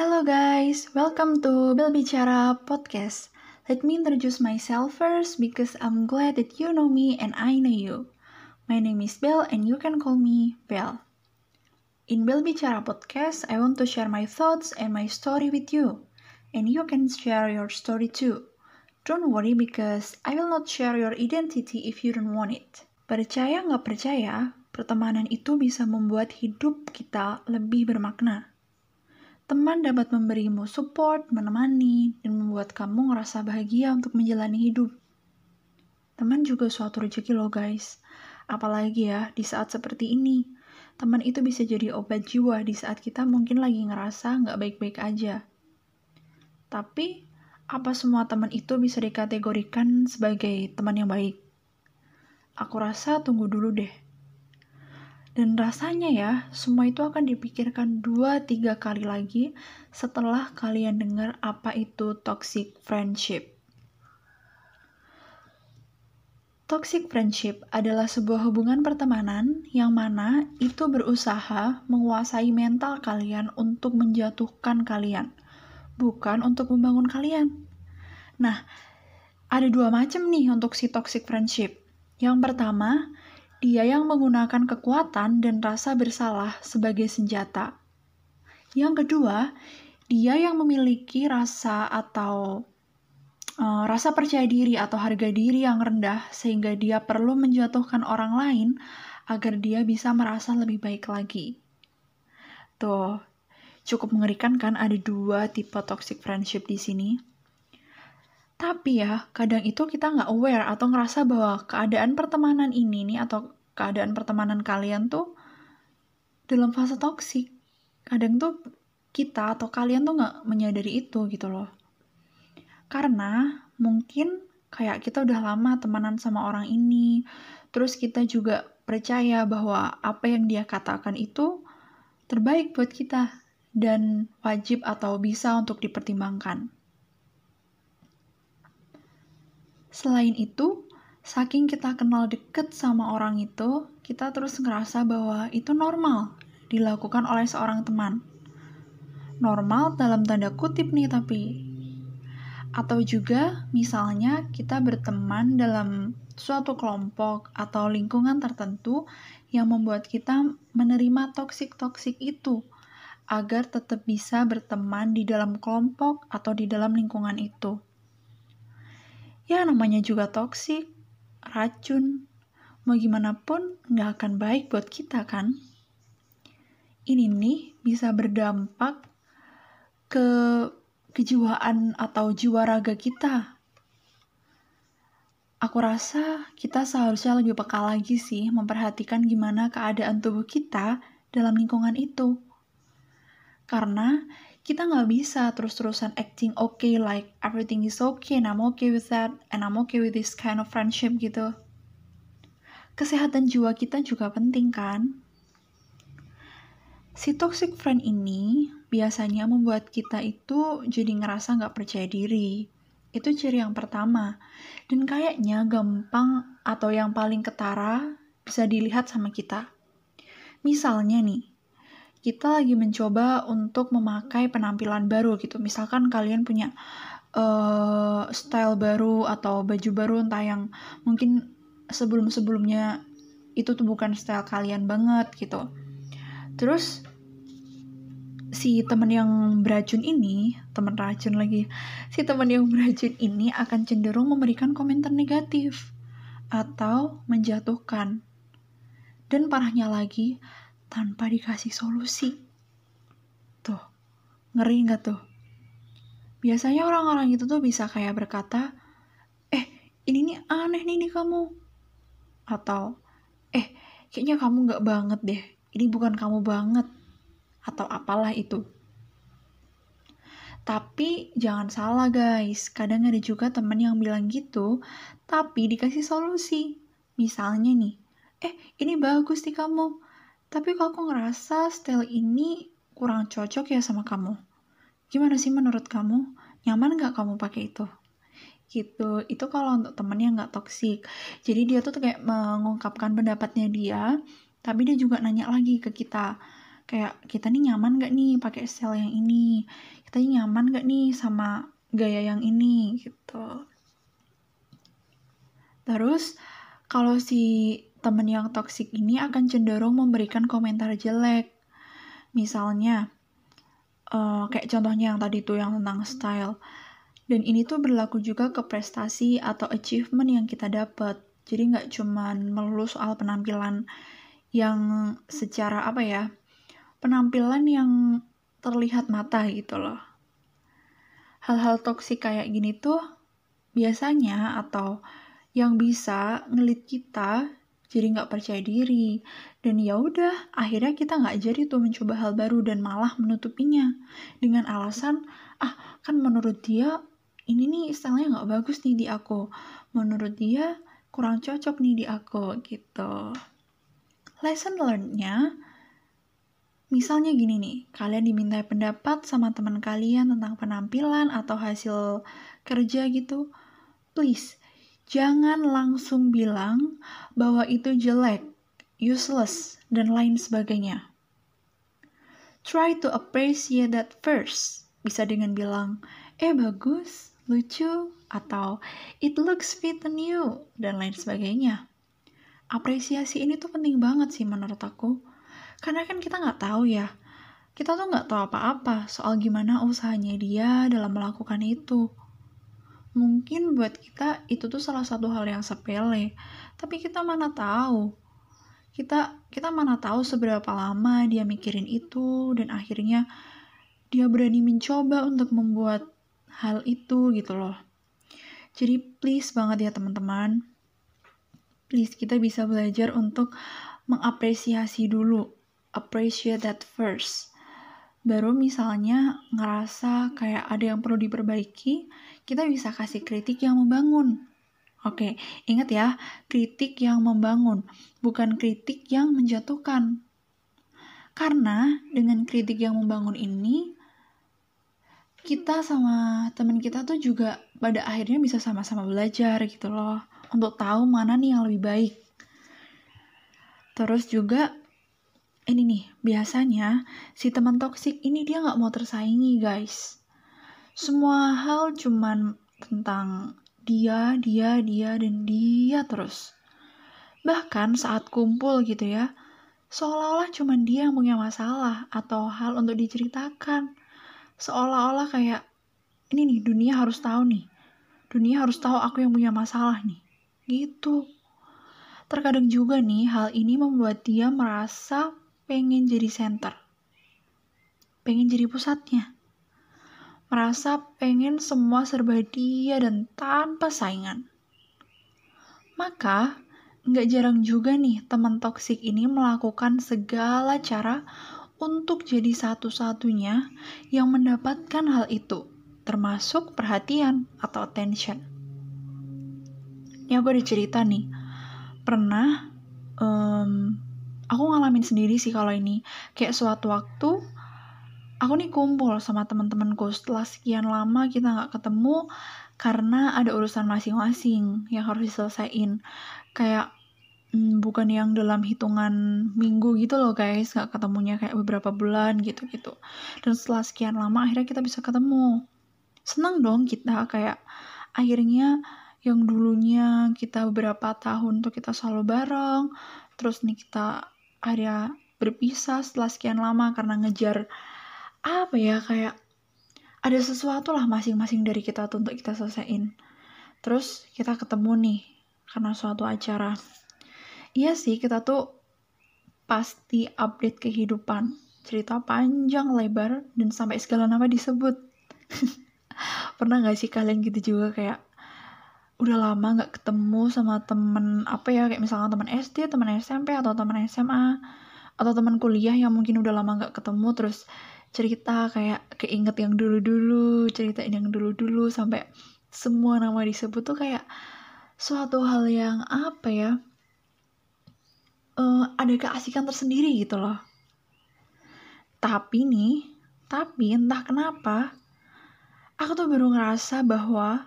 Hello guys, welcome to Bel Bicara Podcast. Let me introduce myself first because I'm glad that you know me and I know you. My name is Bel and you can call me Bel. In Bel Bicara Podcast, I want to share my thoughts and my story with you. And you can share your story too. Don't worry because I will not share your identity if you don't want it. Percaya nggak percaya, pertemanan itu bisa membuat hidup kita lebih bermakna. Teman dapat memberimu support, menemani, dan membuat kamu ngerasa bahagia untuk menjalani hidup. Teman juga suatu rezeki loh guys. Apalagi ya di saat seperti ini. Teman itu bisa jadi obat jiwa di saat kita mungkin lagi ngerasa nggak baik-baik aja. Tapi, apa semua teman itu bisa dikategorikan sebagai teman yang baik? Aku rasa tunggu dulu deh. Dan rasanya ya, semua itu akan dipikirkan dua tiga kali lagi setelah kalian dengar apa itu toxic friendship. Toxic friendship adalah sebuah hubungan pertemanan yang mana itu berusaha menguasai mental kalian untuk menjatuhkan kalian, bukan untuk membangun kalian. Nah, ada dua macam nih untuk si toxic friendship. Yang pertama, dia yang menggunakan kekuatan dan rasa bersalah sebagai senjata. Yang kedua, dia yang memiliki rasa atau uh, rasa percaya diri atau harga diri yang rendah sehingga dia perlu menjatuhkan orang lain agar dia bisa merasa lebih baik lagi. Tuh, cukup mengerikan kan ada dua tipe toxic friendship di sini. Tapi ya, kadang itu kita nggak aware atau ngerasa bahwa keadaan pertemanan ini nih atau keadaan pertemanan kalian tuh dalam fase toksik. Kadang tuh kita atau kalian tuh nggak menyadari itu gitu loh. Karena mungkin kayak kita udah lama temenan sama orang ini, terus kita juga percaya bahwa apa yang dia katakan itu terbaik buat kita dan wajib atau bisa untuk dipertimbangkan. Selain itu, saking kita kenal deket sama orang itu, kita terus ngerasa bahwa itu normal dilakukan oleh seorang teman. Normal dalam tanda kutip nih tapi atau juga misalnya kita berteman dalam suatu kelompok atau lingkungan tertentu yang membuat kita menerima toksik-toksik itu agar tetap bisa berteman di dalam kelompok atau di dalam lingkungan itu. Ya namanya juga toksik, racun, mau gimana pun nggak akan baik buat kita kan? Ini nih bisa berdampak ke kejiwaan atau jiwa raga kita. Aku rasa kita seharusnya lebih peka lagi sih memperhatikan gimana keadaan tubuh kita dalam lingkungan itu. Karena kita nggak bisa terus-terusan acting okay like everything is okay and I'm okay with that and I'm okay with this kind of friendship gitu. Kesehatan jiwa kita juga penting kan? Si toxic friend ini biasanya membuat kita itu jadi ngerasa nggak percaya diri. Itu ciri yang pertama. Dan kayaknya gampang atau yang paling ketara bisa dilihat sama kita. Misalnya nih, kita lagi mencoba untuk memakai penampilan baru gitu. Misalkan kalian punya uh, style baru atau baju baru entah yang mungkin sebelum-sebelumnya itu tuh bukan style kalian banget gitu. Terus si teman yang beracun ini, teman racun lagi, si teman yang beracun ini akan cenderung memberikan komentar negatif atau menjatuhkan. Dan parahnya lagi, tanpa dikasih solusi. Tuh, ngeri nggak tuh? Biasanya orang-orang itu tuh bisa kayak berkata, eh, ini nih aneh nih, nih kamu. Atau, eh, kayaknya kamu nggak banget deh. Ini bukan kamu banget atau apalah itu. Tapi jangan salah guys, kadang ada juga temen yang bilang gitu, tapi dikasih solusi. Misalnya nih, eh ini bagus nih kamu, tapi kok aku ngerasa style ini kurang cocok ya sama kamu. Gimana sih menurut kamu? Nyaman gak kamu pakai itu? Gitu, itu kalau untuk temen yang gak toksik. Jadi dia tuh kayak mengungkapkan pendapatnya dia, tapi dia juga nanya lagi ke kita kayak kita nih nyaman gak nih pakai style yang ini kita nyaman gak nih sama gaya yang ini gitu terus kalau si temen yang toksik ini akan cenderung memberikan komentar jelek. Misalnya uh, kayak contohnya yang tadi tuh yang tentang style. Dan ini tuh berlaku juga ke prestasi atau achievement yang kita dapat jadi nggak cuman melulu soal penampilan yang secara apa ya penampilan yang terlihat mata gitu loh. Hal-hal toksik kayak gini tuh biasanya atau yang bisa ngelit kita jadi nggak percaya diri. Dan ya udah akhirnya kita nggak jadi tuh mencoba hal baru dan malah menutupinya. Dengan alasan ah kan menurut dia ini nih stylenya nggak bagus nih di aku. Menurut dia kurang cocok nih di aku gitu. Lesson learned-nya Misalnya gini nih, kalian diminta pendapat sama teman kalian tentang penampilan atau hasil kerja gitu. Please, jangan langsung bilang bahwa itu jelek, useless, dan lain sebagainya. Try to appreciate that first. Bisa dengan bilang, eh bagus, lucu, atau it looks fit on you, dan lain sebagainya. Apresiasi ini tuh penting banget sih menurut aku karena kan kita nggak tahu ya, kita tuh nggak tahu apa-apa soal gimana usahanya dia dalam melakukan itu. Mungkin buat kita itu tuh salah satu hal yang sepele, tapi kita mana tahu. Kita kita mana tahu seberapa lama dia mikirin itu dan akhirnya dia berani mencoba untuk membuat hal itu gitu loh. Jadi please banget ya teman-teman. Please kita bisa belajar untuk mengapresiasi dulu appreciate that first. Baru misalnya ngerasa kayak ada yang perlu diperbaiki, kita bisa kasih kritik yang membangun. Oke, ingat ya, kritik yang membangun, bukan kritik yang menjatuhkan. Karena dengan kritik yang membangun ini, kita sama teman kita tuh juga pada akhirnya bisa sama-sama belajar gitu loh, untuk tahu mana nih yang lebih baik. Terus juga ini nih, biasanya si teman toksik ini dia nggak mau tersaingi, guys. Semua hal cuman tentang dia, dia, dia, dan dia terus. Bahkan saat kumpul gitu ya, seolah-olah cuman dia yang punya masalah atau hal untuk diceritakan. Seolah-olah kayak, ini nih, dunia harus tahu nih. Dunia harus tahu aku yang punya masalah nih. Gitu. Terkadang juga nih, hal ini membuat dia merasa pengen jadi center. Pengen jadi pusatnya. Merasa pengen semua serba dia dan tanpa saingan. Maka, nggak jarang juga nih teman toksik ini melakukan segala cara untuk jadi satu-satunya yang mendapatkan hal itu, termasuk perhatian atau attention. Ini aku ada cerita nih, pernah um, aku ngalamin sendiri sih kalau ini. Kayak suatu waktu aku nih kumpul sama teman-temanku. Setelah sekian lama kita nggak ketemu karena ada urusan masing-masing yang harus diselesaikan. Kayak hmm, bukan yang dalam hitungan minggu gitu loh guys. Nggak ketemunya kayak beberapa bulan gitu gitu dan setelah sekian lama akhirnya kita bisa ketemu. Senang dong kita kayak akhirnya yang dulunya kita beberapa tahun tuh kita selalu bareng terus nih kita akhirnya berpisah setelah sekian lama karena ngejar apa ya kayak ada sesuatu lah masing-masing dari kita tuh untuk kita selesaiin. Terus kita ketemu nih karena suatu acara. Iya sih kita tuh pasti update kehidupan. Cerita panjang lebar dan sampai segala nama disebut. Pernah gak sih kalian gitu juga kayak udah lama nggak ketemu sama temen apa ya kayak misalnya teman SD teman SMP atau teman SMA atau teman kuliah yang mungkin udah lama nggak ketemu terus cerita kayak keinget yang dulu-dulu ceritain yang dulu-dulu sampai semua nama disebut tuh kayak suatu hal yang apa ya uh, ada keasikan tersendiri gitu loh. Tapi nih tapi entah kenapa aku tuh baru ngerasa bahwa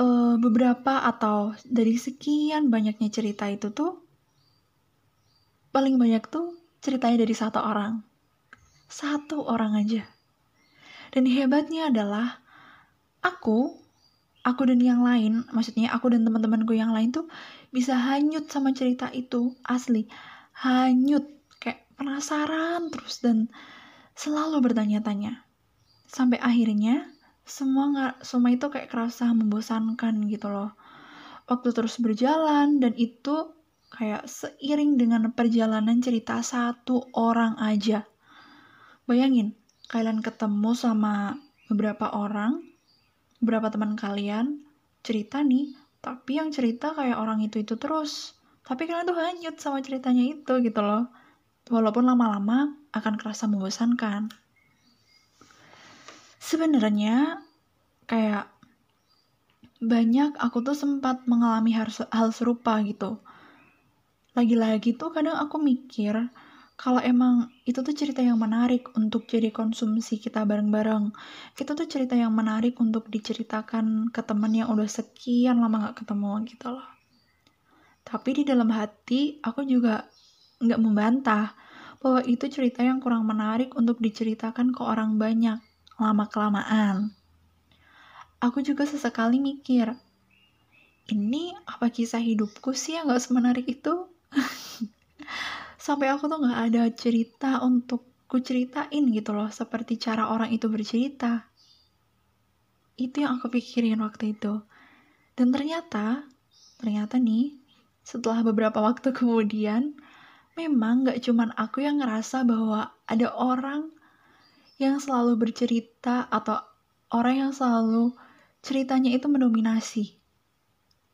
uh, beberapa atau dari sekian banyaknya cerita itu tuh paling banyak tuh ceritanya dari satu orang. Satu orang aja. Dan hebatnya adalah aku, aku dan yang lain, maksudnya aku dan teman-temanku yang lain tuh bisa hanyut sama cerita itu, asli. Hanyut, kayak penasaran terus dan selalu bertanya-tanya. Sampai akhirnya semua nggak semua itu kayak kerasa membosankan gitu loh. Waktu terus berjalan dan itu kayak seiring dengan perjalanan cerita satu orang aja. Bayangin, kalian ketemu sama beberapa orang, beberapa teman kalian, cerita nih, tapi yang cerita kayak orang itu-itu terus. Tapi kalian tuh hanyut sama ceritanya itu gitu loh. Walaupun lama-lama akan kerasa membosankan. Sebenarnya kayak banyak aku tuh sempat mengalami hal serupa gitu lagi-lagi tuh kadang aku mikir kalau emang itu tuh cerita yang menarik untuk jadi konsumsi kita bareng-bareng. Itu tuh cerita yang menarik untuk diceritakan ke teman yang udah sekian lama gak ketemu gitu loh. Tapi di dalam hati aku juga nggak membantah bahwa itu cerita yang kurang menarik untuk diceritakan ke orang banyak lama-kelamaan. Aku juga sesekali mikir, ini apa kisah hidupku sih yang gak semenarik itu? sampai aku tuh nggak ada cerita untuk ku ceritain gitu loh seperti cara orang itu bercerita itu yang aku pikirin waktu itu dan ternyata ternyata nih setelah beberapa waktu kemudian memang nggak cuman aku yang ngerasa bahwa ada orang yang selalu bercerita atau orang yang selalu ceritanya itu mendominasi.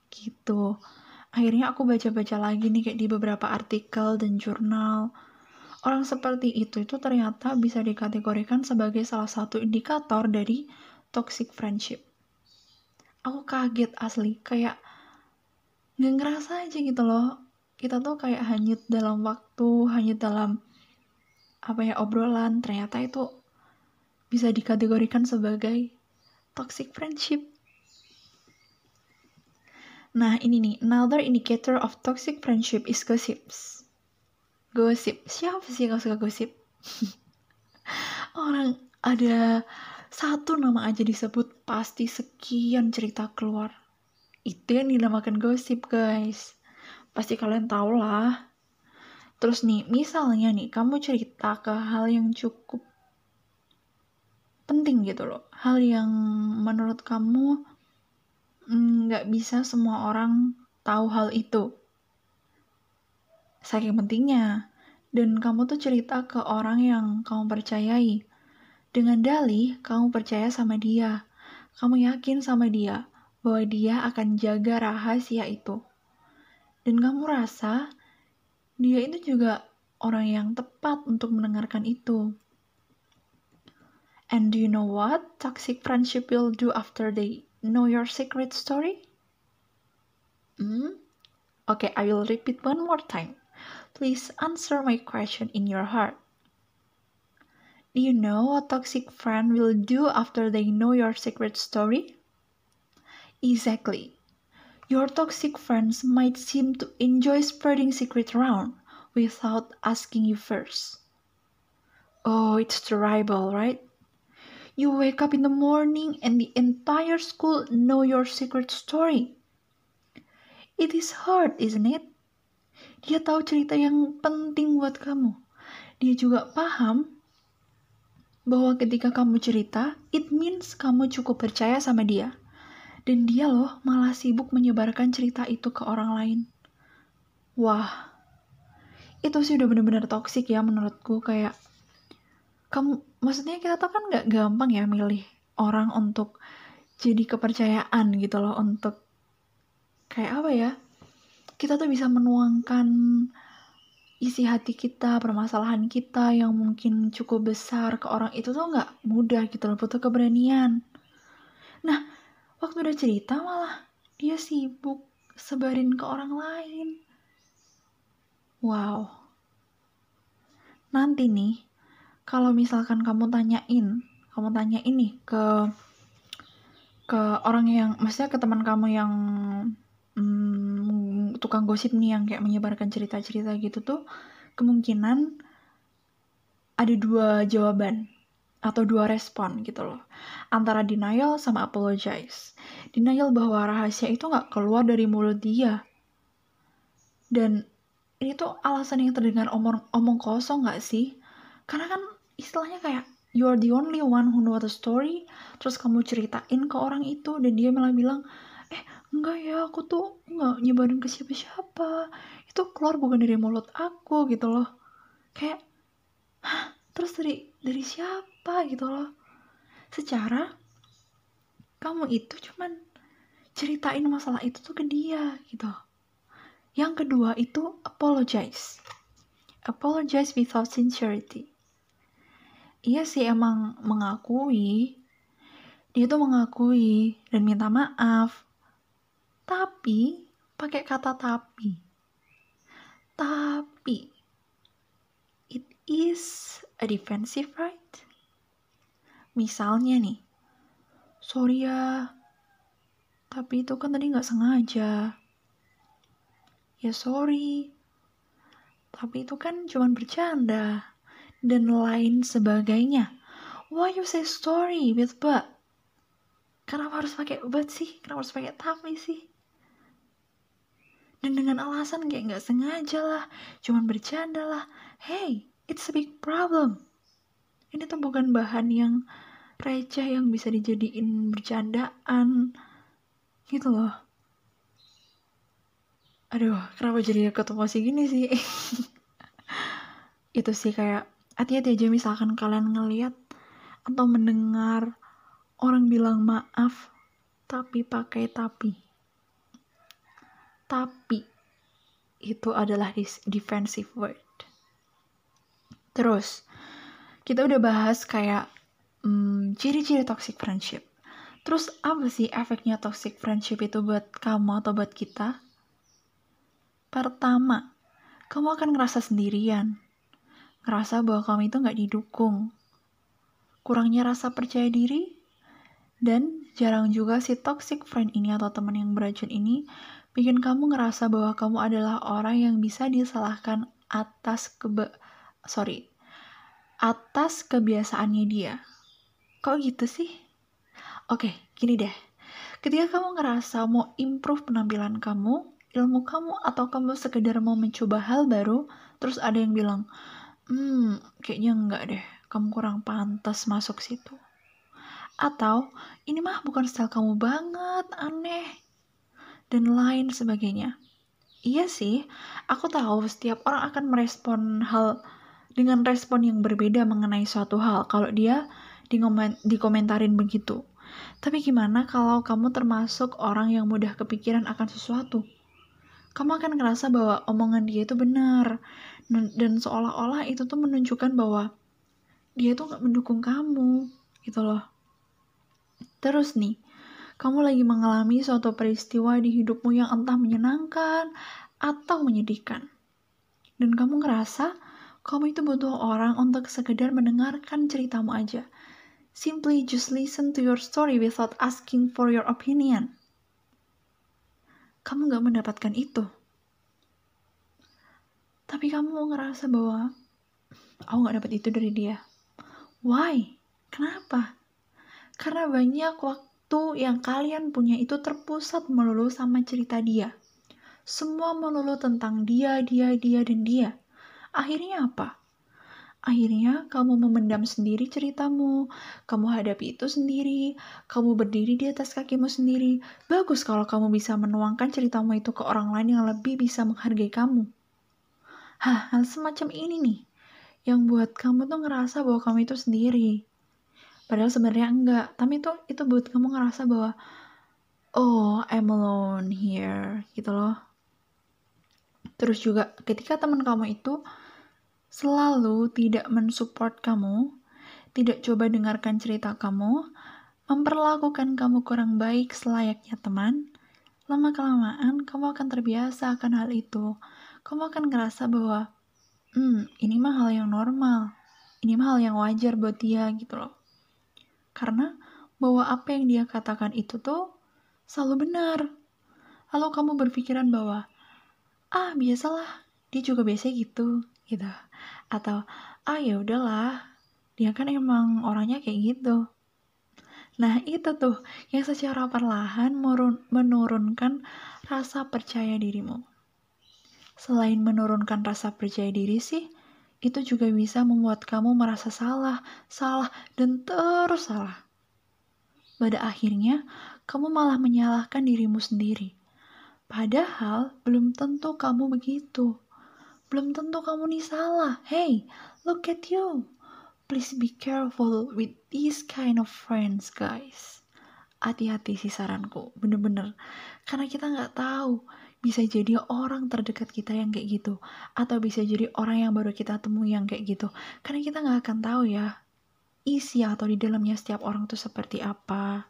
Gitu. Akhirnya aku baca-baca lagi nih kayak di beberapa artikel dan jurnal. Orang seperti itu itu ternyata bisa dikategorikan sebagai salah satu indikator dari toxic friendship. Aku kaget asli kayak nggak ngerasa aja gitu loh. Kita tuh kayak hanyut dalam waktu hanyut dalam apa ya obrolan. Ternyata itu bisa dikategorikan sebagai toxic friendship Nah, ini nih, another indicator of toxic friendship is gossips. Gosip. Siapa sih yang suka gosip? Orang ada satu nama aja disebut pasti sekian cerita keluar. Itu yang dinamakan gosip, guys. Pasti kalian tahu lah. Terus nih, misalnya nih, kamu cerita ke hal yang cukup penting gitu loh. Hal yang menurut kamu nggak bisa semua orang tahu hal itu. Saking pentingnya, dan kamu tuh cerita ke orang yang kamu percayai. Dengan dalih, kamu percaya sama dia. Kamu yakin sama dia bahwa dia akan jaga rahasia itu. Dan kamu rasa dia itu juga orang yang tepat untuk mendengarkan itu. And do you know what toxic friendship will do after they know your secret story? Hmm? Okay, I will repeat one more time. Please answer my question in your heart. Do you know what toxic friend will do after they know your secret story? Exactly. Your toxic friends might seem to enjoy spreading secret around without asking you first. Oh, it's terrible, right? You wake up in the morning and the entire school know your secret story. It is hard, isn't it? Dia tahu cerita yang penting buat kamu. Dia juga paham bahwa ketika kamu cerita, it means kamu cukup percaya sama dia. Dan dia loh malah sibuk menyebarkan cerita itu ke orang lain. Wah, itu sih udah bener-bener toksik ya menurutku kayak kamu maksudnya kita tuh kan nggak gampang ya milih orang untuk jadi kepercayaan gitu loh untuk kayak apa ya kita tuh bisa menuangkan isi hati kita permasalahan kita yang mungkin cukup besar ke orang itu tuh nggak mudah gitu loh butuh keberanian. Nah waktu udah cerita malah dia sibuk sebarin ke orang lain. Wow. Nanti nih kalau misalkan kamu tanyain kamu tanya ini ke ke orang yang maksudnya ke teman kamu yang hmm, tukang gosip nih yang kayak menyebarkan cerita-cerita gitu tuh kemungkinan ada dua jawaban atau dua respon gitu loh. Antara denial sama apologize. Denial bahwa rahasia itu nggak keluar dari mulut dia. Dan ini tuh alasan yang terdengar omong omong kosong nggak sih? Karena kan istilahnya kayak you are the only one who know the story. Terus kamu ceritain ke orang itu dan dia malah bilang eh enggak ya aku tuh nggak nyebarin ke siapa-siapa. Itu keluar bukan dari mulut aku gitu loh. Kayak Hah, terus dari dari siapa? gitu loh. Secara kamu itu cuman ceritain masalah itu tuh ke dia gitu. Yang kedua itu apologize. Apologize without sincerity iya sih emang mengakui. Dia tuh mengakui dan minta maaf. Tapi pakai kata tapi. Tapi it is a defensive right. Misalnya nih sorry ya tapi itu kan tadi nggak sengaja. Ya sorry tapi itu kan cuma bercanda dan lain sebagainya. Why you say story with but? Kenapa harus pakai but sih? Kenapa harus pakai tapi sih? Dan dengan alasan kayak nggak sengaja lah, cuman bercanda lah. Hey, it's a big problem. Ini tuh bukan bahan yang receh yang bisa dijadiin bercandaan. Gitu loh. Aduh, kenapa jadi ketemu sih gini sih? itu sih kayak hati-hati aja misalkan kalian ngeliat atau mendengar orang bilang maaf tapi pakai tapi. Tapi itu adalah defensive word. Terus kita udah bahas kayak hmm, ciri-ciri toxic friendship. Terus apa sih efeknya toxic friendship itu buat kamu atau buat kita? Pertama kamu akan ngerasa sendirian ngerasa bahwa kamu itu nggak didukung. Kurangnya rasa percaya diri, dan jarang juga si toxic friend ini atau teman yang beracun ini bikin kamu ngerasa bahwa kamu adalah orang yang bisa disalahkan atas kebe sorry atas kebiasaannya dia. Kok gitu sih? Oke, gini deh. Ketika kamu ngerasa mau improve penampilan kamu, ilmu kamu, atau kamu sekedar mau mencoba hal baru, terus ada yang bilang, hmm, kayaknya enggak deh, kamu kurang pantas masuk situ. Atau, ini mah bukan style kamu banget, aneh. Dan lain sebagainya. Iya sih, aku tahu setiap orang akan merespon hal dengan respon yang berbeda mengenai suatu hal kalau dia dikomentarin begitu. Tapi gimana kalau kamu termasuk orang yang mudah kepikiran akan sesuatu? Kamu akan ngerasa bahwa omongan dia itu benar dan seolah-olah itu tuh menunjukkan bahwa dia tuh gak mendukung kamu gitu loh. Terus nih kamu lagi mengalami suatu peristiwa di hidupmu yang entah menyenangkan atau menyedihkan. Dan kamu ngerasa kamu itu butuh orang untuk sekedar mendengarkan ceritamu aja. Simply just listen to your story without asking for your opinion. Kamu gak mendapatkan itu tapi kamu ngerasa bahwa aku gak dapet itu dari dia. Why? Kenapa? Karena banyak waktu yang kalian punya itu terpusat melulu sama cerita dia. Semua melulu tentang dia, dia, dia, dan dia. Akhirnya apa? Akhirnya kamu memendam sendiri ceritamu, kamu hadapi itu sendiri, kamu berdiri di atas kakimu sendiri. Bagus kalau kamu bisa menuangkan ceritamu itu ke orang lain yang lebih bisa menghargai kamu. Hah, hal semacam ini nih yang buat kamu tuh ngerasa bahwa kamu itu sendiri. Padahal sebenarnya enggak, tapi itu itu buat kamu ngerasa bahwa oh, I'm alone here gitu loh. Terus juga ketika teman kamu itu selalu tidak mensupport kamu, tidak coba dengarkan cerita kamu, memperlakukan kamu kurang baik selayaknya teman, lama-kelamaan kamu akan terbiasa akan hal itu kamu akan ngerasa bahwa, hmm, ini mah hal yang normal, ini mah hal yang wajar buat dia gitu loh. Karena bahwa apa yang dia katakan itu tuh selalu benar. Lalu kamu berpikiran bahwa, ah biasalah, dia juga biasa gitu, gitu atau ah ya udahlah dia kan emang orangnya kayak gitu nah itu tuh yang secara perlahan menurunkan rasa percaya dirimu selain menurunkan rasa percaya diri sih itu juga bisa membuat kamu merasa salah, salah, dan terus salah. Pada akhirnya, kamu malah menyalahkan dirimu sendiri. Padahal belum tentu kamu begitu. Belum tentu kamu nih salah. Hey, look at you. Please be careful with these kind of friends, guys. Hati-hati sih saranku, bener-bener. Karena kita nggak tahu bisa jadi orang terdekat kita yang kayak gitu atau bisa jadi orang yang baru kita temui yang kayak gitu. Karena kita nggak akan tahu ya isi atau di dalamnya setiap orang tuh seperti apa.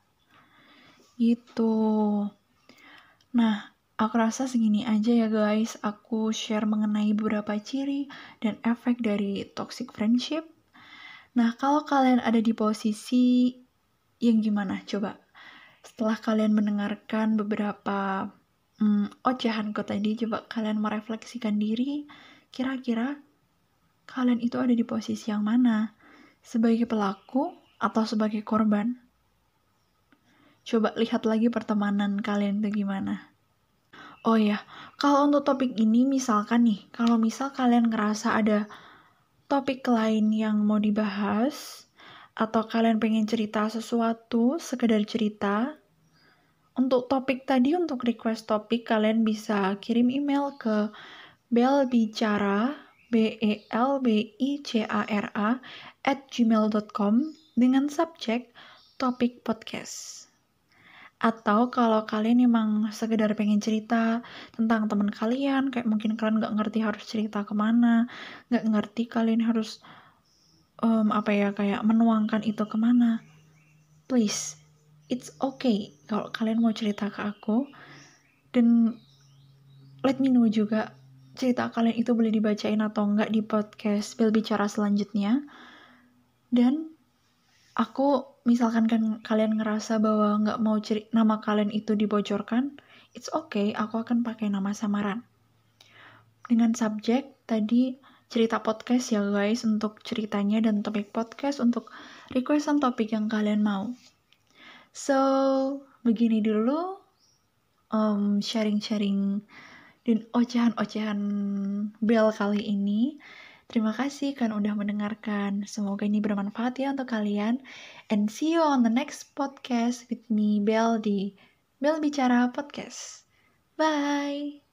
Gitu. Nah aku rasa segini aja ya guys. Aku share mengenai beberapa ciri dan efek dari toxic friendship. Nah kalau kalian ada di posisi yang gimana? Coba setelah kalian mendengarkan beberapa hmm, ocehanku tadi, coba kalian merefleksikan diri, kira-kira kalian itu ada di posisi yang mana? Sebagai pelaku atau sebagai korban? Coba lihat lagi pertemanan kalian itu gimana. Oh ya, kalau untuk topik ini misalkan nih, kalau misal kalian ngerasa ada topik lain yang mau dibahas, atau kalian pengen cerita sesuatu, sekedar cerita, untuk topik tadi, untuk request topik, kalian bisa kirim email ke belbicara, b e l b i c a r a at gmail.com dengan subjek topik podcast. Atau kalau kalian emang sekedar pengen cerita tentang teman kalian, kayak mungkin kalian nggak ngerti harus cerita ke mana, nggak ngerti kalian harus um, apa ya kayak menuangkan itu ke mana, please it's okay kalau kalian mau cerita ke aku. Dan let me know juga cerita kalian itu boleh dibacain atau enggak di podcast Bel Bicara selanjutnya. Dan aku misalkan kan kalian ngerasa bahwa nggak mau ceri nama kalian itu dibocorkan it's okay aku akan pakai nama samaran. Dengan subjek tadi cerita podcast ya guys untuk ceritanya dan topik podcast untuk requestan topik yang kalian mau So, begini dulu um, sharing-sharing dan ocehan-ocehan bel kali ini. Terima kasih kan udah mendengarkan. Semoga ini bermanfaat ya untuk kalian. And see you on the next podcast with me, Bel, di Bel Bicara Podcast. Bye!